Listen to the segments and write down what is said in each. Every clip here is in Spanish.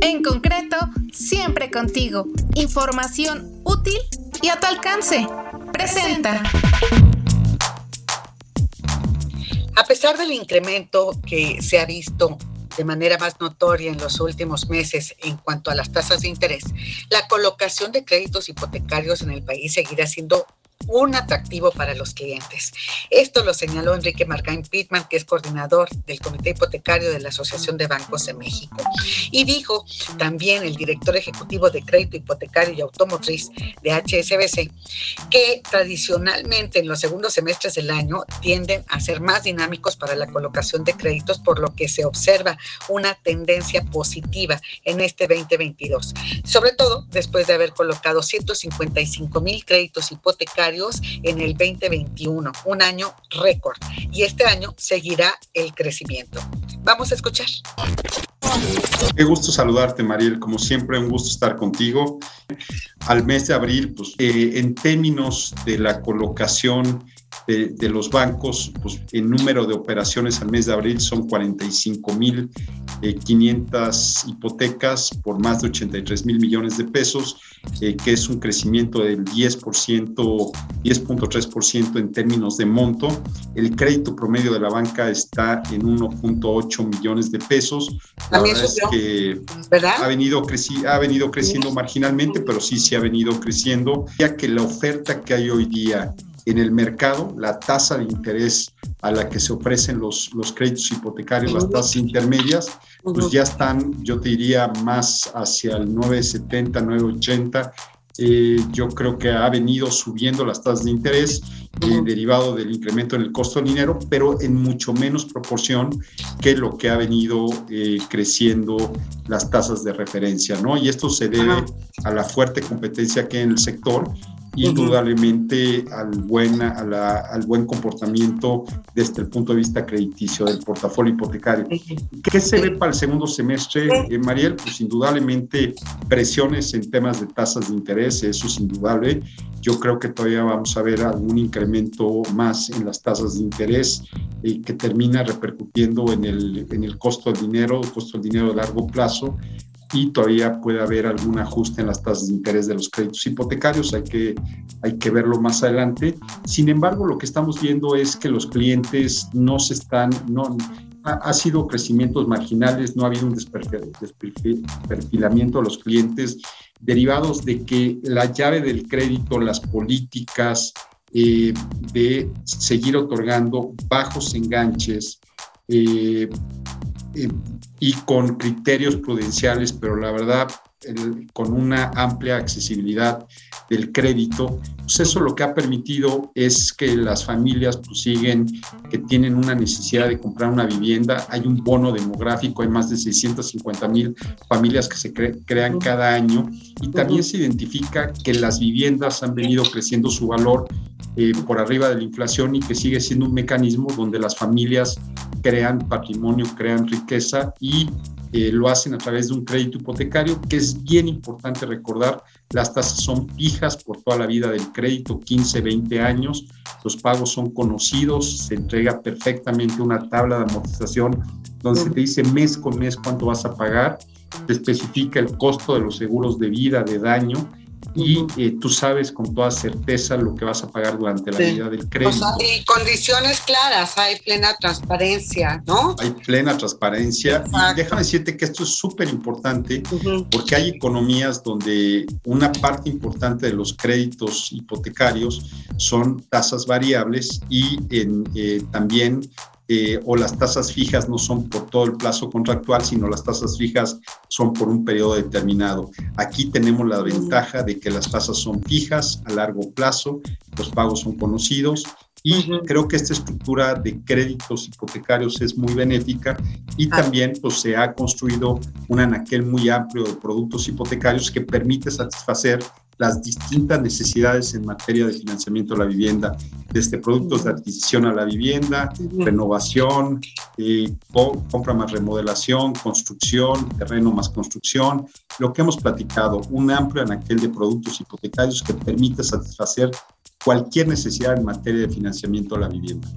En concreto, siempre contigo. Información útil y a tu alcance. Presenta. A pesar del incremento que se ha visto de manera más notoria en los últimos meses en cuanto a las tasas de interés, la colocación de créditos hipotecarios en el país seguirá siendo un atractivo para los clientes. Esto lo señaló Enrique Margain Pittman, que es coordinador del Comité Hipotecario de la Asociación de Bancos de México. Y dijo también el director ejecutivo de Crédito Hipotecario y Automotriz de HSBC que tradicionalmente en los segundos semestres del año tienden a ser más dinámicos para la colocación de créditos, por lo que se observa una tendencia positiva en este 2022, sobre todo después de haber colocado 155 mil créditos hipotecarios en el 2021, un año récord. Y este año seguirá el crecimiento. Vamos a escuchar. Qué gusto saludarte, Mariel. Como siempre, un gusto estar contigo. Al mes de abril, pues, eh, en términos de la colocación de, los bancos, pues el número de operaciones al mes de abril son 45.500 eh, hipotecas por más de 83 mil millones de pesos, eh, que es un crecimiento del 10%, 10.3% en términos de monto. El crédito promedio de la banca está en 1.8 millones de pesos. La verdad es que Ha, venido ha venido creciendo marginalmente, pero sí se ha venido creciendo, ya que la oferta que hay hoy día en el mercado, la tasa de interés a la que se ofrecen los, los créditos hipotecarios, las tasas intermedias, pues ya están, yo te diría, más hacia el 9,70, 9,80. Eh, yo creo que ha venido subiendo las tasas de interés eh, derivado del incremento en el costo del dinero, pero en mucho menos proporción que lo que ha venido eh, creciendo las tasas de referencia, ¿no? Y esto se debe a la fuerte competencia que hay en el sector indudablemente al buen, al buen comportamiento desde el punto de vista crediticio del portafolio hipotecario. ¿Qué se ve para el segundo semestre, eh, Mariel? Pues indudablemente presiones en temas de tasas de interés, eso es indudable. Yo creo que todavía vamos a ver algún incremento más en las tasas de interés eh, que termina repercutiendo en el, en el costo del dinero, el costo del dinero de largo plazo y todavía puede haber algún ajuste en las tasas de interés de los créditos hipotecarios, hay que, hay que verlo más adelante. Sin embargo, lo que estamos viendo es que los clientes no se están, no, ha, sido crecimientos marginales, no ha habido un desperfilamiento de los clientes derivados de que la llave del crédito, las políticas eh, de seguir otorgando bajos enganches, eh, eh, y con criterios prudenciales, pero la verdad con una amplia accesibilidad del crédito, pues eso lo que ha permitido es que las familias pues siguen, que tienen una necesidad de comprar una vivienda, hay un bono demográfico, hay más de 650 mil familias que se crean cada año. Y también se identifica que las viviendas han venido creciendo su valor eh, por arriba de la inflación y que sigue siendo un mecanismo donde las familias crean patrimonio, crean riqueza y eh, lo hacen a través de un crédito hipotecario, que es bien importante recordar, las tasas son fijas por toda la vida del crédito, 15, 20 años, los pagos son conocidos, se entrega perfectamente una tabla de amortización donde se te dice mes con mes cuánto vas a pagar, te especifica el costo de los seguros de vida, de daño, y eh, tú sabes con toda certeza lo que vas a pagar durante la vida del crédito. y condiciones claras, hay plena transparencia, ¿no? Hay plena transparencia. Y déjame decirte que esto es súper importante porque hay economías donde una parte importante de los créditos hipotecarios son tasas variables y en, eh, también eh, o las tasas fijas no son por todo el plazo contractual, sino las tasas fijas son por un periodo determinado. Aquí tenemos la ventaja de que las tasas son fijas a largo plazo, los pagos son conocidos y creo que esta estructura de créditos hipotecarios es muy benéfica y ah. también pues, se ha construido un anaquel muy amplio de productos hipotecarios que permite satisfacer las distintas necesidades en materia de financiamiento de la vivienda, desde productos de adquisición a la vivienda, renovación, eh, compra más remodelación, construcción, terreno más construcción, lo que hemos platicado, un amplio anaquel de productos hipotecarios que permite satisfacer cualquier necesidad en materia de financiamiento de la vivienda.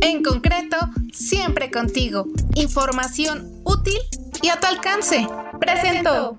En concreto, siempre contigo. Información útil y a tu alcance. Presento.